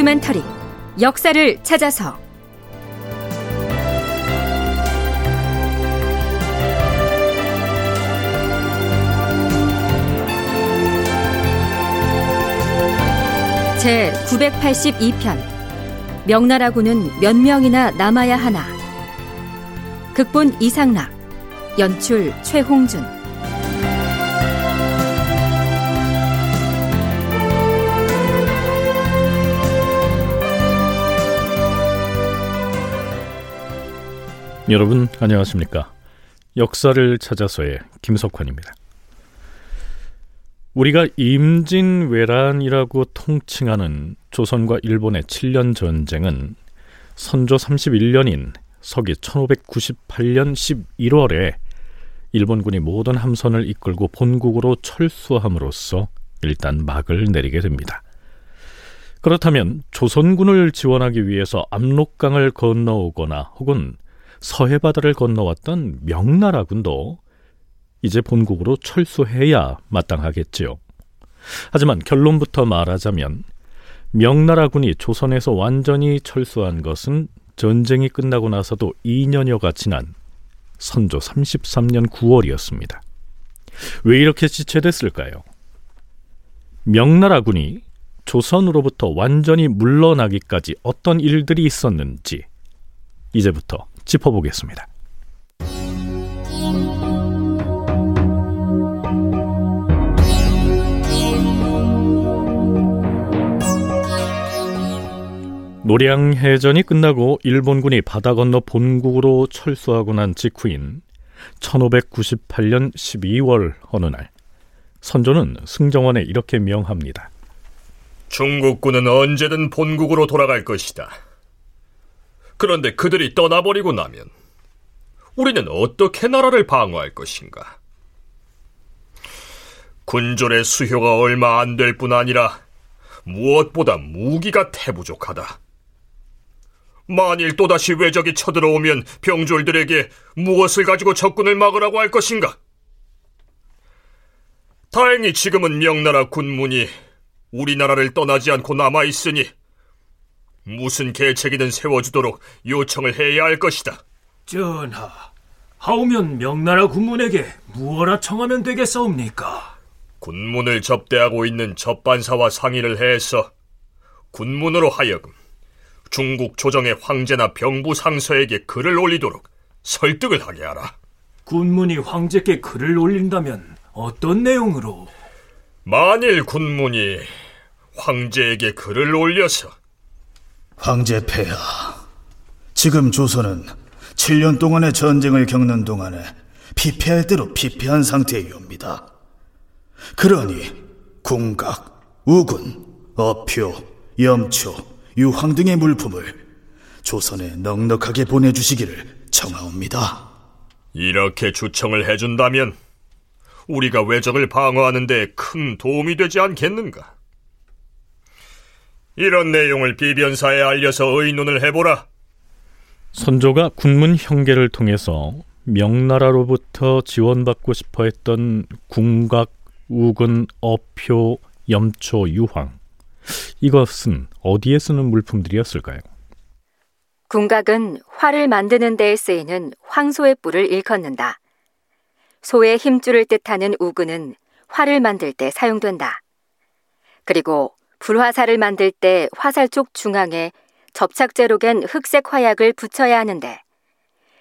다큐멘터리 역사를 찾아서. 제 982편 명나라군은 몇 명이나 남아야 하나? 극본 이상락 연출 최홍준 여러분 안녕하십니까? 역사를 찾아서의 김석환입니다. 우리가 임진왜란이라고 통칭하는 조선과 일본의 7년 전쟁은 선조 31년인 서기 1598년 11월에 일본군이 모든 함선을 이끌고 본국으로 철수함으로써 일단 막을 내리게 됩니다. 그렇다면 조선군을 지원하기 위해서 압록강을 건너오거나 혹은 서해 바다를 건너왔던 명나라군도 이제 본국으로 철수해야 마땅하겠지요. 하지만 결론부터 말하자면 명나라군이 조선에서 완전히 철수한 것은 전쟁이 끝나고 나서도 2년여가 지난 선조 33년 9월이었습니다. 왜 이렇게 지체됐을까요? 명나라군이 조선으로부터 완전히 물러나기까지 어떤 일들이 있었는지 이제부터 짚어보겠습니다. 노량해전이 끝나고 일본군이 바다 건너 본국으로 철수하고 난 직후인 1598년 12월 어느 날 선조는 승정원에 이렇게 명합니다. 중국군은 언제든 본국으로 돌아갈 것이다. 그런데 그들이 떠나버리고 나면 우리는 어떻게 나라를 방어할 것인가? 군졸의 수효가 얼마 안 될 뿐 아니라 무엇보다 무기가 태부족하다. 만일 또다시 외적이 쳐들어오면 병졸들에게 무엇을 가지고 적군을 막으라고 할 것인가? 다행히 지금은 명나라 군문이 우리나라를 떠나지 않고 남아있으니 무슨 계책이든 세워주도록 요청을 해야 할 것이다. 전하, 하오면 명나라 군문에게 무엇라 청하면 되겠사옵니까? 군문을 접대하고 있는 접반사와 상의를 해서 군문으로 하여금 중국 조정의 황제나 병부 상서에게 글을 올리도록 설득을 하게 하라. 군문이 황제께 글을 올린다면 어떤 내용으로? 만일 군문이 황제에게 글을 올려서 황제 폐하, 지금 조선은 7년 동안의 전쟁을 겪는 동안에 피폐할 대로 피폐한 상태이옵니다. 그러니 궁각, 우군, 어표, 염초, 유황 등의 물품을 조선에 넉넉하게 보내주시기를 청하옵니다. 이렇게 주청을 해준다면 우리가 외적을 방어하는 데 큰 도움이 되지 않겠는가? 이런 내용을 비변사에 알려서 의논을 해보라. 선조가 군문 형계를 통해서 명나라로부터 지원받고 싶어 했던 궁각, 우근, 어표, 염초, 유황. 이것은 어디에 쓰는 물품들이었을까요? 궁각은 활을 만드는 데에 쓰이는 황소의 뿔을 일컫는다. 소의 힘줄을 뜻하는 우근은 활을 만들 때 사용된다. 그리고 불화살을 만들 때 화살 쪽 중앙에 접착제로 된 흑색 화약을 붙여야 하는데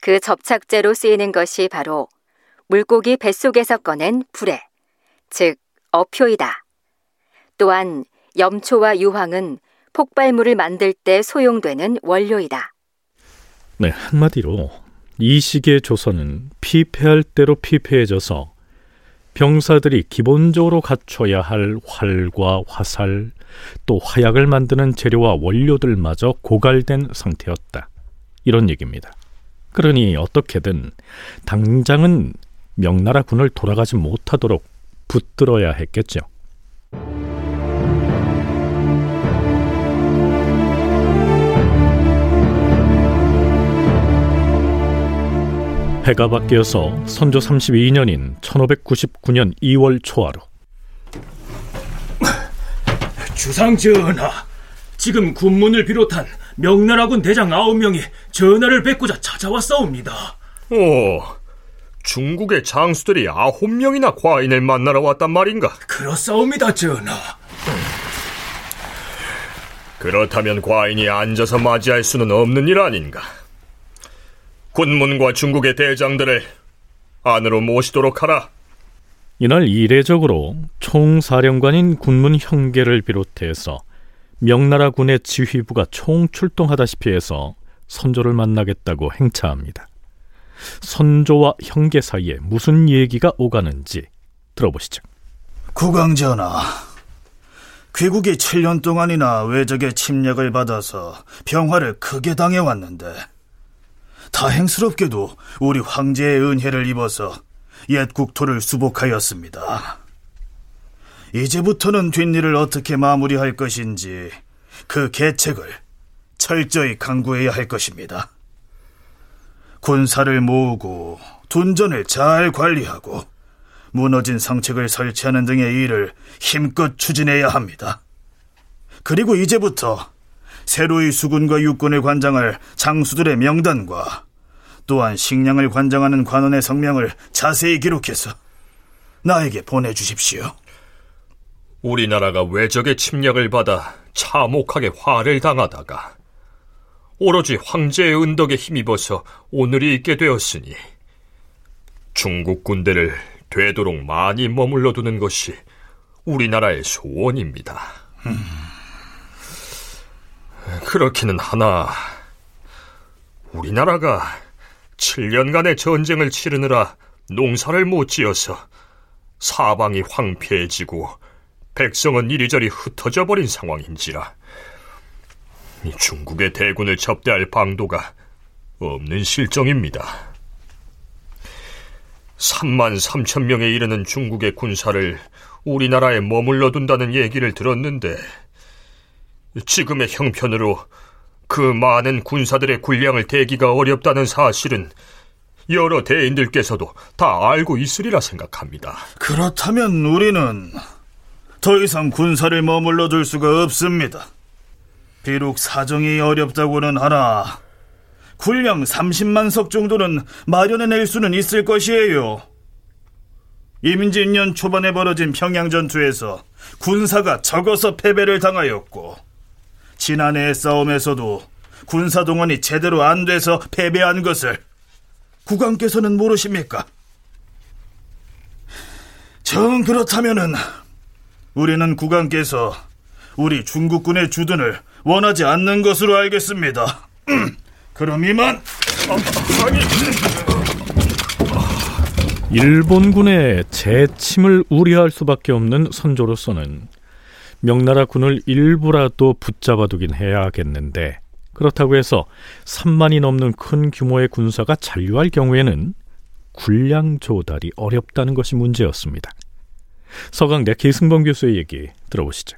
그 접착제로 쓰이는 것이 바로 물고기 뱃속에서 꺼낸 불에, 즉 어표이다. 또한 염초와 유황은 폭발물을 만들 때 소용되는 원료이다. 네, 한마디로 이 시기의 조선은 피폐할 대로 피폐해져서 병사들이 기본적으로 갖춰야 할 활과 화살, 또 화약을 만드는 재료와 원료들마저 고갈된 상태였다. 이런 얘기입니다. 그러니 어떻게든 당장은 명나라 군을 돌아가지 못하도록 붙들어야 했겠죠. 해가 바뀌어서 선조 32년인 1599년 2월 초하루 주상 전하, 지금 군문을 비롯한 명나라군 대장 아홉 명이 전하를 뵙고자 찾아왔사옵니다. 오, 중국의 장수들이 아홉 명이나 과인을 만나러 왔단 말인가? 그렇사옵니다, 전하. 그렇다면 과인이 앉아서 맞이할 수는 없는 일 아닌가? 군문과 중국의 대장들을 안으로 모시도록 하라. 이날 이례적으로 총사령관인 군문 형계를 비롯해서 명나라 군의 지휘부가 총출동하다시피 해서 선조를 만나겠다고 행차합니다. 선조와 형계 사이에 무슨 얘기가 오가는지 들어보시죠. 국왕전하, 귀국이 7년 동안이나 외적의 침략을 받아서 병화를 크게 당해왔는데 다행스럽게도 우리 황제의 은혜를 입어서 옛 국토를 수복하였습니다. 이제부터는 뒷일을 어떻게 마무리할 것인지 그 계책을 철저히 강구해야 할 것입니다. 군사를 모으고 둔전을 잘 관리하고 무너진 성책을 설치하는 등의 일을 힘껏 추진해야 합니다. 그리고 이제부터 새로이 수군과 육군을 관장할 장수들의 명단과 또한 식량을 관장하는 관원의 성명을 자세히 기록해서 나에게 보내주십시오. 우리나라가 외적의 침략을 받아 참혹하게 화를 당하다가 오로지 황제의 은덕에 힘입어서 오늘이 있게 되었으니 중국 군대를 되도록 많이 머물러 두는 것이 우리나라의 소원입니다. 음. 그렇기는 하나 우리나라가 7년간의 전쟁을 치르느라 농사를 못 지어서 사방이 황폐해지고 백성은 이리저리 흩어져 버린 상황인지라 중국의 대군을 접대할 방도가 없는 실정입니다. 3만 3천 명에 이르는 중국의 군사를 우리나라에 머물러 둔다는 얘기를 들었는데 지금의 형편으로 그 많은 군사들의 군량을 대기가 어렵다는 사실은 여러 대인들께서도 다 알고 있으리라 생각합니다. 그렇다면 우리는 더 이상 군사를 머물러 둘 수가 없습니다. 비록 사정이 어렵다고는 하나 군량 30만 석 정도는 마련해낼 수는 있을 것이에요. 임진년 초반에 벌어진 평양 전투에서 군사가 적어서 패배를 당하였고 지난해의 싸움에서도 군사 동원이 제대로 안 돼서 패배한 것을 국왕께서는 모르십니까? 정 그렇다면은 우리는 국왕께서 우리 중국군의 주둔을 원하지 않는 것으로 알겠습니다. 그럼 이만. 일본군의 재침을 우려할 수밖에 없는 선조로서는 명나라 군을 일부라도 붙잡아두긴 해야겠는데 그렇다고 해서 3만이 넘는 큰 규모의 군사가 잔류할 경우에는 군량 조달이 어렵다는 것이 문제였습니다. 서강대 기승범 교수의 얘기 들어보시죠.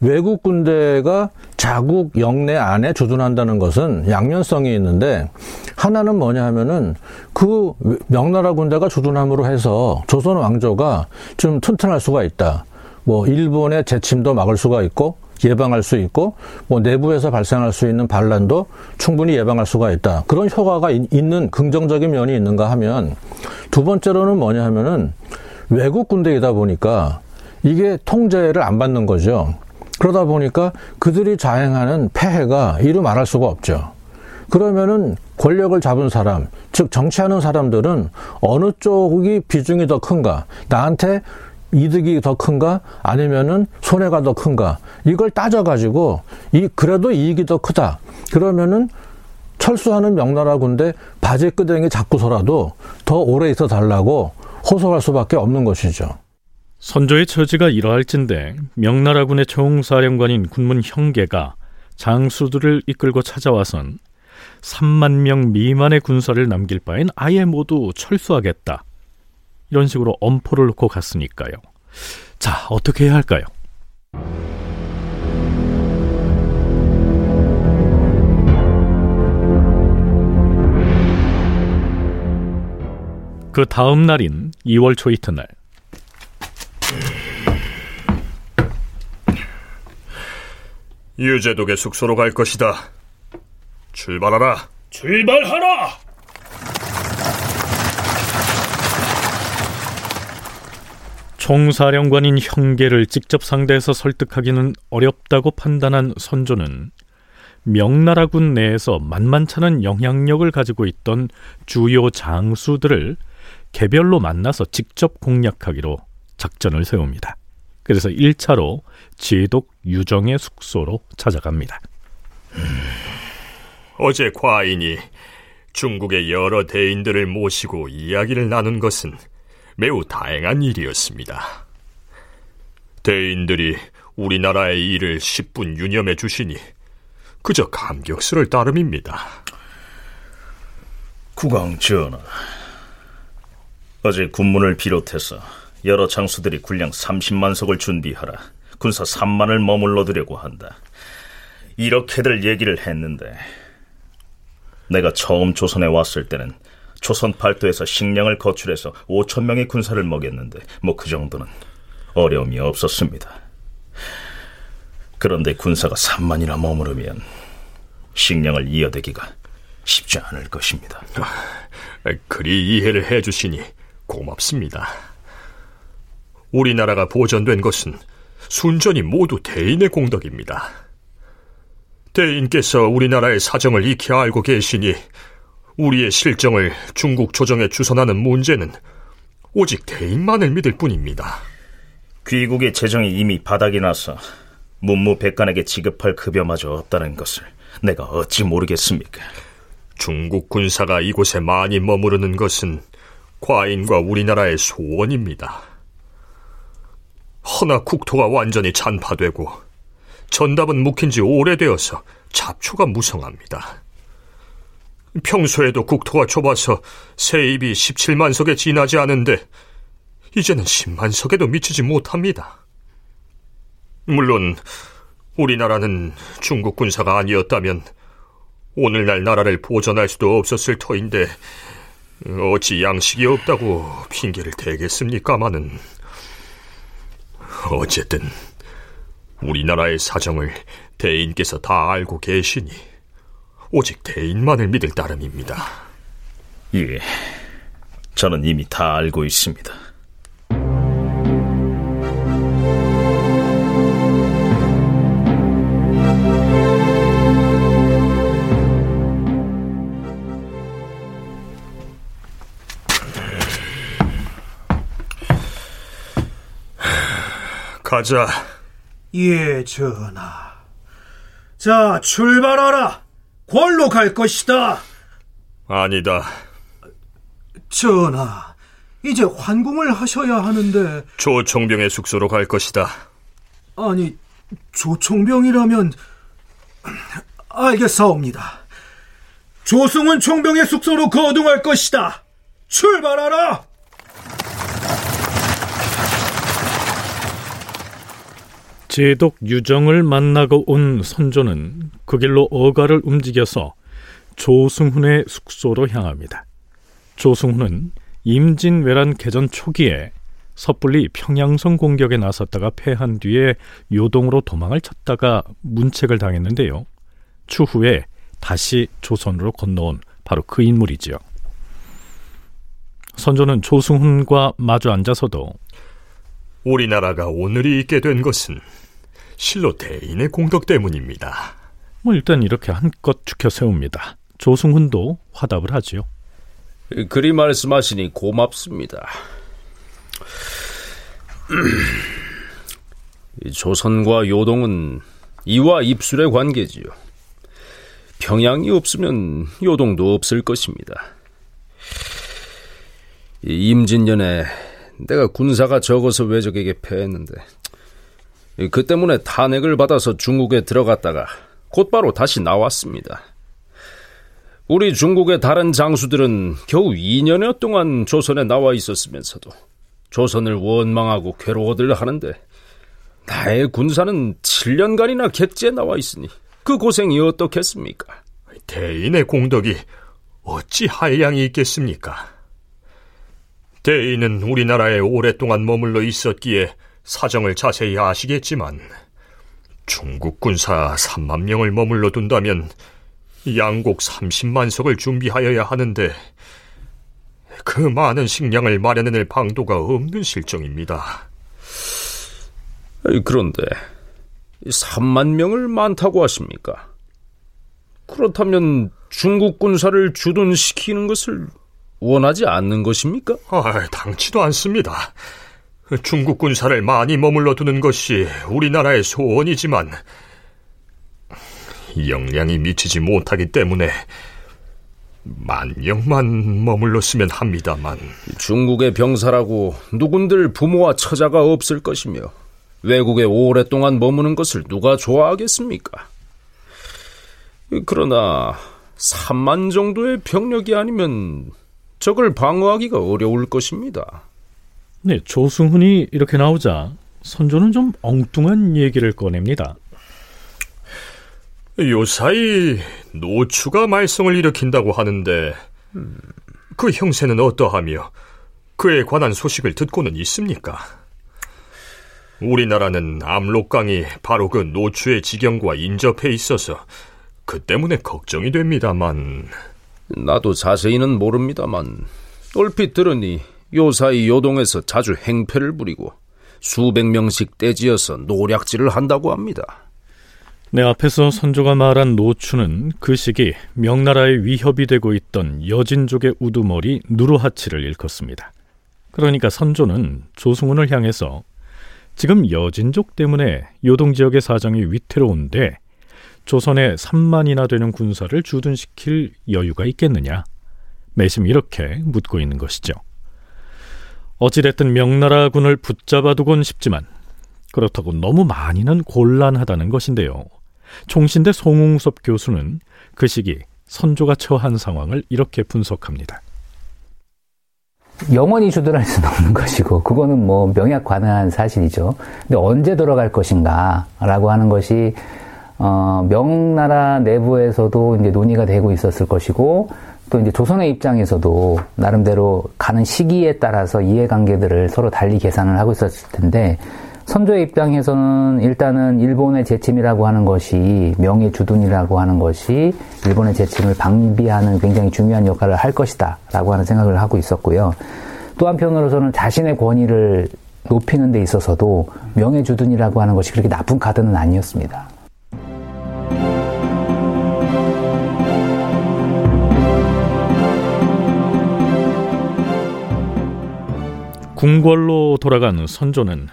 외국 군대가 자국 영내 안에 주둔한다는 것은 양면성이 있는데 하나는 뭐냐 하면은 그 명나라 군대가 주둔함으로 해서 조선 왕조가 좀 튼튼할 수가 있다. 뭐 일본의 재침도 막을 수가 있고 예방할 수 있고 뭐 내부에서 발생할 수 있는 반란도 충분히 예방할 수가 있다. 그런 효과가 있는 긍정적인 면이 있는가 하면 두 번째로는 뭐냐 하면은 외국 군대이다 보니까 이게 통제를 안 받는 거죠. 그러다 보니까 그들이 자행하는 폐해가 이루 말할 수가 없죠. 그러면은 권력을 잡은 사람, 즉 정치하는 사람들은 어느 쪽이 비중이 더 큰가? 나한테 이득이 더 큰가 아니면은 손해가 더 큰가 이걸 따져가지고 이 그래도 이익이 더 크다 그러면은 철수하는 명나라 군대 바지 끄댕이 잡고서라도 더 오래 있어 달라고 호소할 수밖에 없는 것이죠. 선조의 처지가 이러할진데 명나라 군의 총사령관인 군문 형계가 장수들을 이끌고 찾아와선 3만 명 미만의 군사를 남길 바엔 아예 모두 철수하겠다. 이런 식으로 엄포를 놓고 갔으니까요. 자, 어떻게 해야 할까요? 그 다음 날인 2월 초 이튿날 유재독의 숙소로 갈 것이다. 출발하라. 출발하라! 총사령관인 형계를 직접 상대해서 설득하기는 어렵다고 판단한 선조는 명나라군 내에서 만만찮은 영향력을 가지고 있던 주요 장수들을 개별로 만나서 직접 공략하기로 작전을 세웁니다. 그래서 1차로 제독 유정의 숙소로 찾아갑니다. 음, 어제 과인이 중국의 여러 대인들을 모시고 이야기를 나눈 것은 매우 다행한 일이었습니다. 대인들이 우리나라의 일을 10분 유념해 주시니 그저 감격스러울 따름입니다. 국왕 전하, 어제 군문을 비롯해서 여러 장수들이 군량 30만 석을 준비하라. 군사 3만을 머물러 두려고 한다. 이렇게들 얘기를 했는데 내가 처음 조선에 왔을 때는 조선 팔도에서 식량을 거출해서 5천 명의 군사를 먹였는데 뭐 그 정도는 어려움이 없었습니다. 그런데 군사가 3만이나 머무르면 식량을 이어대기가 쉽지 않을 것입니다. 그리 이해를 해주시니 고맙습니다. 우리나라가 보전된 것은 순전히 모두 대인의 공덕입니다. 대인께서 우리나라의 사정을 익히 알고 계시니 우리의 실정을 중국 조정에 주선하는 문제는 오직 대인만을 믿을 뿐입니다. 귀국의 재정이 이미 바닥이 나서 문무백관에게 지급할 급여마저 없다는 것을 내가 어찌 모르겠습니까? 중국 군사가 이곳에 많이 머무르는 것은 과인과 우리나라의 소원입니다. 허나 국토가 완전히 잔파되고 전답은 묵힌 지 오래되어서 잡초가 무성합니다. 평소에도 국토가 좁아서 세입이 17만 석에 지나지 않은데 이제는 10만 석에도 미치지 못합니다. 물론 우리나라는 중국 군사가 아니었다면 오늘날 나라를 보전할 수도 없었을 터인데 어찌 양식이 없다고 핑계를 대겠습니까마는 어쨌든 우리나라의 사정을 대인께서 다 알고 계시니 오직 대인만을 믿을 따름입니다. 예, 저는 이미 다 알고 있습니다. 가자. 예, 전하. 자, 출발하라. 골로 갈 것이다. 아니다. 전하, 이제 환궁을 하셔야 하는데. 조총병의 숙소로 갈 것이다. 아니, 조총병이라면 알겠사옵니다. 조승훈 총병의 숙소로 거둥할 것이다. 출발하라. 제독 유정을 만나고 온 선조는 그 길로 어가를 움직여서 조승훈의 숙소로 향합니다. 조승훈은 임진왜란 개전 초기에 섣불리 평양성 공격에 나섰다가 패한 뒤에 요동으로 도망을 쳤다가 문책을 당했는데요. 추후에 다시 조선으로 건너온 바로 그 인물이지요. 선조는 조승훈과 마주 앉아서도 우리나라가 오늘이 있게 된 것은 실로 대인의 공덕 때문입니다. 뭐 일단 이렇게 한껏 죽혀 세웁니다. 조승훈도 화답을 하지요. 그리 말씀하시니 고맙습니다. 조선과 요동은 이와 입술의 관계지요. 평양이 없으면 요동도 없을 것입니다. 임진년에 내가 군사가 적어서 외적에게 패했는데 그 때문에 탄핵을 받아서 중국에 들어갔다가 곧바로 다시 나왔습니다. 우리 중국의 다른 장수들은 겨우 2년여 동안 조선에 나와 있었으면서도 조선을 원망하고 괴로워들 하는데 나의 군사는 7년간이나 객지에 나와 있으니 그 고생이 어떻겠습니까? 대인의 공덕이 어찌 한량이 있겠습니까? 대인은 우리나라에 오랫동안 머물러 있었기에 사정을 자세히 아시겠지만 중국 군사 3만 명을 머물러 둔다면 양곡 30만 석을 준비하여야 하는데 그 많은 식량을 마련해낼 방도가 없는 실정입니다. 그런데 3만 명을 많다고 하십니까? 그렇다면 중국 군사를 주둔시키는 것을 원하지 않는 것입니까? 아, 당치도 않습니다. 중국 군사를 많이 머물러 두는 것이 우리나라의 소원이지만 역량이 미치지 못하기 때문에 만령만 머물렀으면 합니다만 중국의 병사라고 누군들 부모와 처자가 없을 것이며 외국에 오랫동안 머무는 것을 누가 좋아하겠습니까? 그러나 3만 정도의 병력이 아니면 적을 방어하기가 어려울 것입니다. 네, 조승훈이 이렇게 나오자 선조는 좀 엉뚱한 얘기를 꺼냅니다. 요사이 노추가 말썽을 일으킨다고 하는데 그 형세는 어떠하며 그에 관한 소식을 듣고는 있습니까? 우리나라는 압록강이 바로 그 노추의 지경과 인접해 있어서 그 때문에 걱정이 됩니다만 나도 자세히는 모릅니다만 얼핏 들으니 요사이 요동에서 자주 행패를 부리고 수백 명씩 떼지어서 노략질을 한다고 합니다. 내 앞에서 선조가 말한 노추는 그 시기 명나라의 위협이 되고 있던 여진족의 우두머리 누르하치를 일컫습니다. 그러니까 선조는 조승훈을 향해서 지금 여진족 때문에 요동 지역의 사정이 위태로운데 조선에 3만이나 되는 군사를 주둔시킬 여유가 있겠느냐? 매심 이렇게 묻고 있는 것이죠. 어찌됐든 명나라 군을 붙잡아두곤 싶지만 그렇다고 너무 많이는 곤란하다는 것인데요. 총신대 송웅섭 교수는 그 시기 선조가 처한 상황을 이렇게 분석합니다. 영원히 주둔할 수는 없는 것이고 그거는 뭐 명약 관한 사실이죠. 근데 언제 돌아갈 것인가라고 하는 것이 어, 명나라 내부에서도 이제 논의가 되고 있었을 것이고 또 이제 조선의 입장에서도 나름대로 가는 시기에 따라서 이해관계들을 서로 달리 계산을 하고 있었을 텐데 선조의 입장에서는 일단은 일본의 재침이라고 하는 것이 명예 주둔이라고 하는 것이 일본의 재침을 방비하는 굉장히 중요한 역할을 할 것이다라고 하는 생각을 하고 있었고요. 또 한편으로서는 자신의 권위를 높이는 데 있어서도 명예 주둔이라고 하는 것이 그렇게 나쁜 카드는 아니었습니다. 궁궐로 돌아간 선조는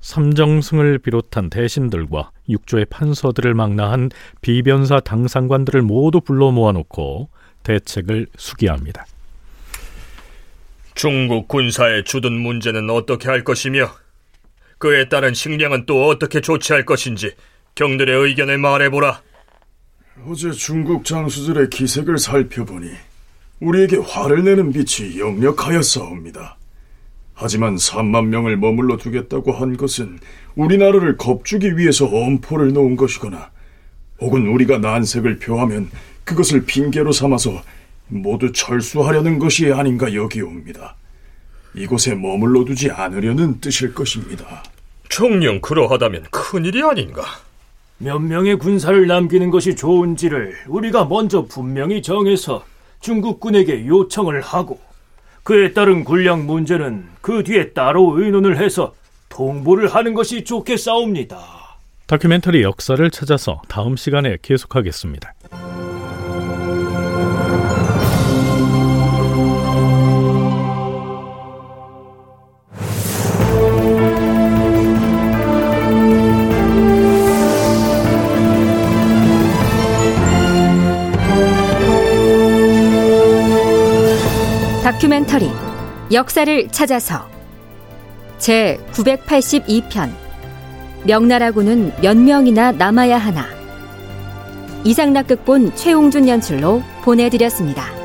삼정승을 비롯한 대신들과 육조의 판서들을 망라한 비변사 당상관들을 모두 불러 모아놓고 대책을 수기합니다. 중국 군사의 주둔 문제는 어떻게 할 것이며 그에 따른 식량은 또 어떻게 조치할 것인지 경들의 의견을 말해보라. 어제 중국 장수들의 기색을 살펴보니 우리에게 화를 내는 빛이 역력하였사옵니다. 하지만 3만 명을 머물러 두겠다고 한 것은 우리나라를 겁주기 위해서 엄포를 놓은 것이거나 혹은 우리가 난색을 표하면 그것을 핑계로 삼아서 모두 철수하려는 것이 아닌가 여기옵니다. 이곳에 머물러 두지 않으려는 뜻일 것입니다. 정령 그러하다면 큰일이 아닌가? 몇 명의 군사를 남기는 것이 좋은지를 우리가 먼저 분명히 정해서 중국군에게 요청을 하고 그에 따른 군량 문제는 그 뒤에 따로 의논을 해서 통보를 하는 것이 좋겠사옵니다. 다큐멘터리 역사를 찾아서 다음 시간에 계속하겠습니다. 다큐멘터리 역사를 찾아서 제 982편 명나라군은 몇 명이나 남아야 하나 이상락극본 최홍준 연출로 보내드렸습니다.